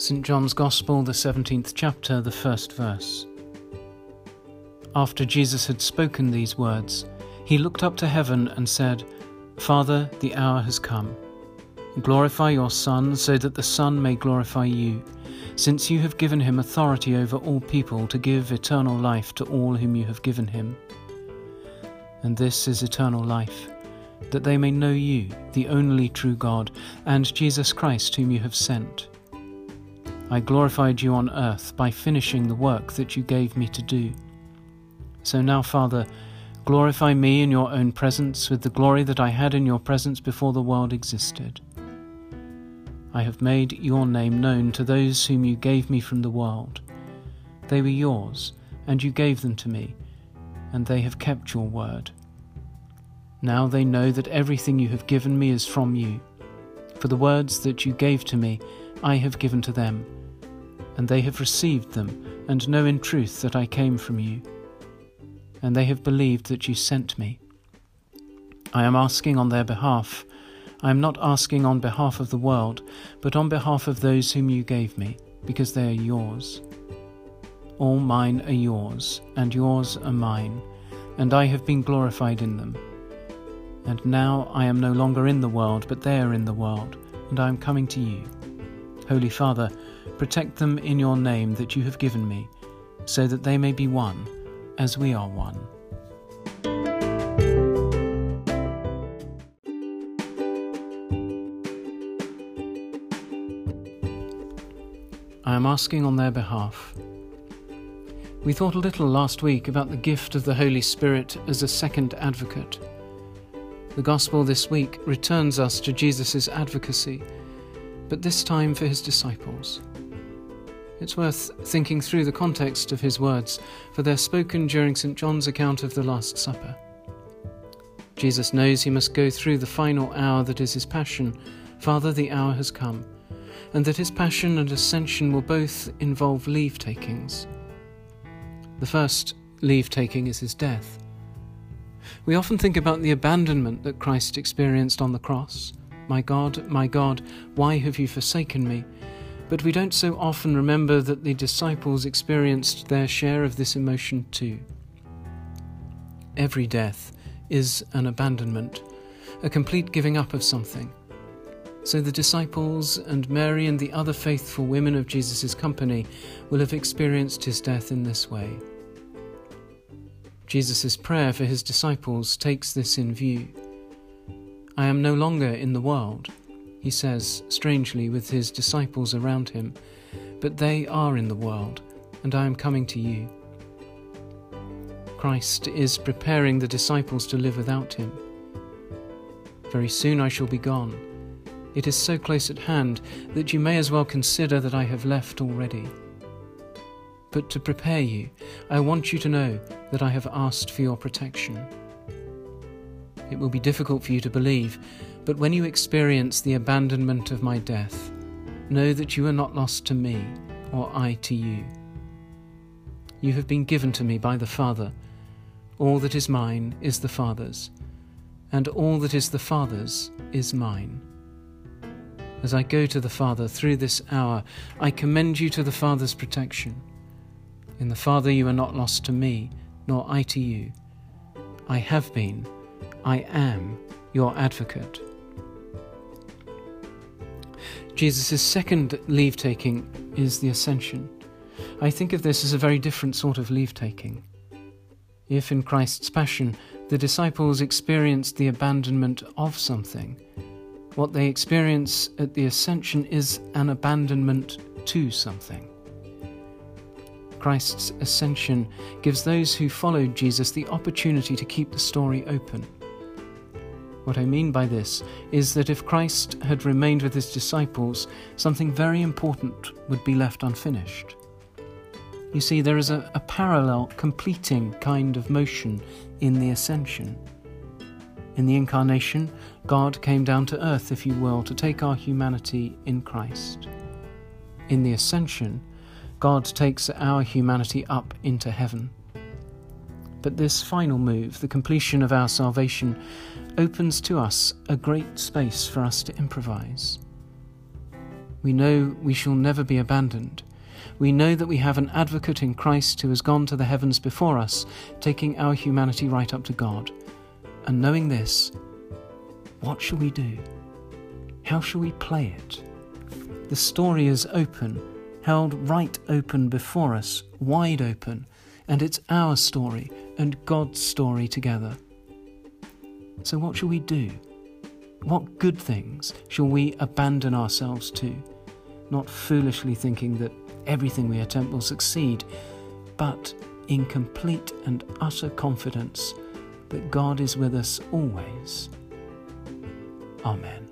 St. John's Gospel, the 17th chapter, the first verse. After Jesus had spoken these words, he looked up to heaven and said, Father, the hour has come. Glorify your Son, so that the Son may glorify you, since you have given him authority over all people to give eternal life to all whom you have given him. And this is eternal life, that they may know you, the only true God, and Jesus Christ, whom you have sent. I glorified you on earth by finishing the work that you gave me to do. So now, Father, glorify me in your own presence with the glory that I had in your presence before the world existed. I have made your name known to those whom you gave me from the world. They were yours, and you gave them to me, and they have kept your word. Now they know that everything you have given me is from you. For the words that you gave to me, I have given to them and they have received them, and know in truth that I came from you. And they have believed that you sent me. I am asking on their behalf. I am not asking on behalf of the world, but on behalf of those whom you gave me, because they are yours. All mine are yours, and yours are mine, and I have been glorified in them. And now I am no longer in the world, but they are in the world, and I am coming to you. Holy Father, protect them in your name that you have given me, so that they may be one, as we are one. I am asking on their behalf. We thought a little last week about the gift of the Holy Spirit as a second advocate. The Gospel this week returns us to Jesus' advocacy but this time for his disciples. It's worth thinking through the context of his words, for they're spoken during St. John's account of the Last Supper. Jesus knows he must go through the final hour that is his passion. Father, the hour has come, and that his passion and ascension will both involve leave takings. The first leave taking is his death. We often think about the abandonment that Christ experienced on the cross my God, my God, why have you forsaken me? But we don't so often remember that the disciples experienced their share of this emotion too. Every death is an abandonment, a complete giving up of something. So the disciples and Mary and the other faithful women of Jesus' company will have experienced his death in this way. Jesus' prayer for his disciples takes this in view. I am no longer in the world, he says strangely with his disciples around him, but they are in the world, and I am coming to you. Christ is preparing the disciples to live without him. Very soon I shall be gone. It is so close at hand that you may as well consider that I have left already. But to prepare you, I want you to know that I have asked for your protection. It will be difficult for you to believe, but when you experience the abandonment of my death, know that you are not lost to me, or I to you. You have been given to me by the Father. All that is mine is the Father's, and all that is the Father's is mine. As I go to the Father through this hour, I commend you to the Father's protection. In the Father you are not lost to me, nor I to you. I have been I am your advocate. Jesus' second leave taking is the ascension. I think of this as a very different sort of leave taking. If in Christ's passion the disciples experienced the abandonment of something, what they experience at the ascension is an abandonment to something. Christ's ascension gives those who followed Jesus the opportunity to keep the story open what I mean by this is that if Christ had remained with his disciples, something very important would be left unfinished. You see, there is a, a parallel, completing kind of motion in the ascension. In the incarnation, God came down to earth, if you will, to take our humanity in Christ. In the ascension, God takes our humanity up into heaven. But this final move, the completion of our salvation, opens to us a great space for us to improvise. We know we shall never be abandoned. We know that we have an advocate in Christ who has gone to the heavens before us, taking our humanity right up to God. And knowing this, what shall we do? How shall we play it? The story is open, held right open before us, wide open, and it's our story and God's story together. So, what shall we do? What good things shall we abandon ourselves to? Not foolishly thinking that everything we attempt will succeed, but in complete and utter confidence that God is with us always. Amen.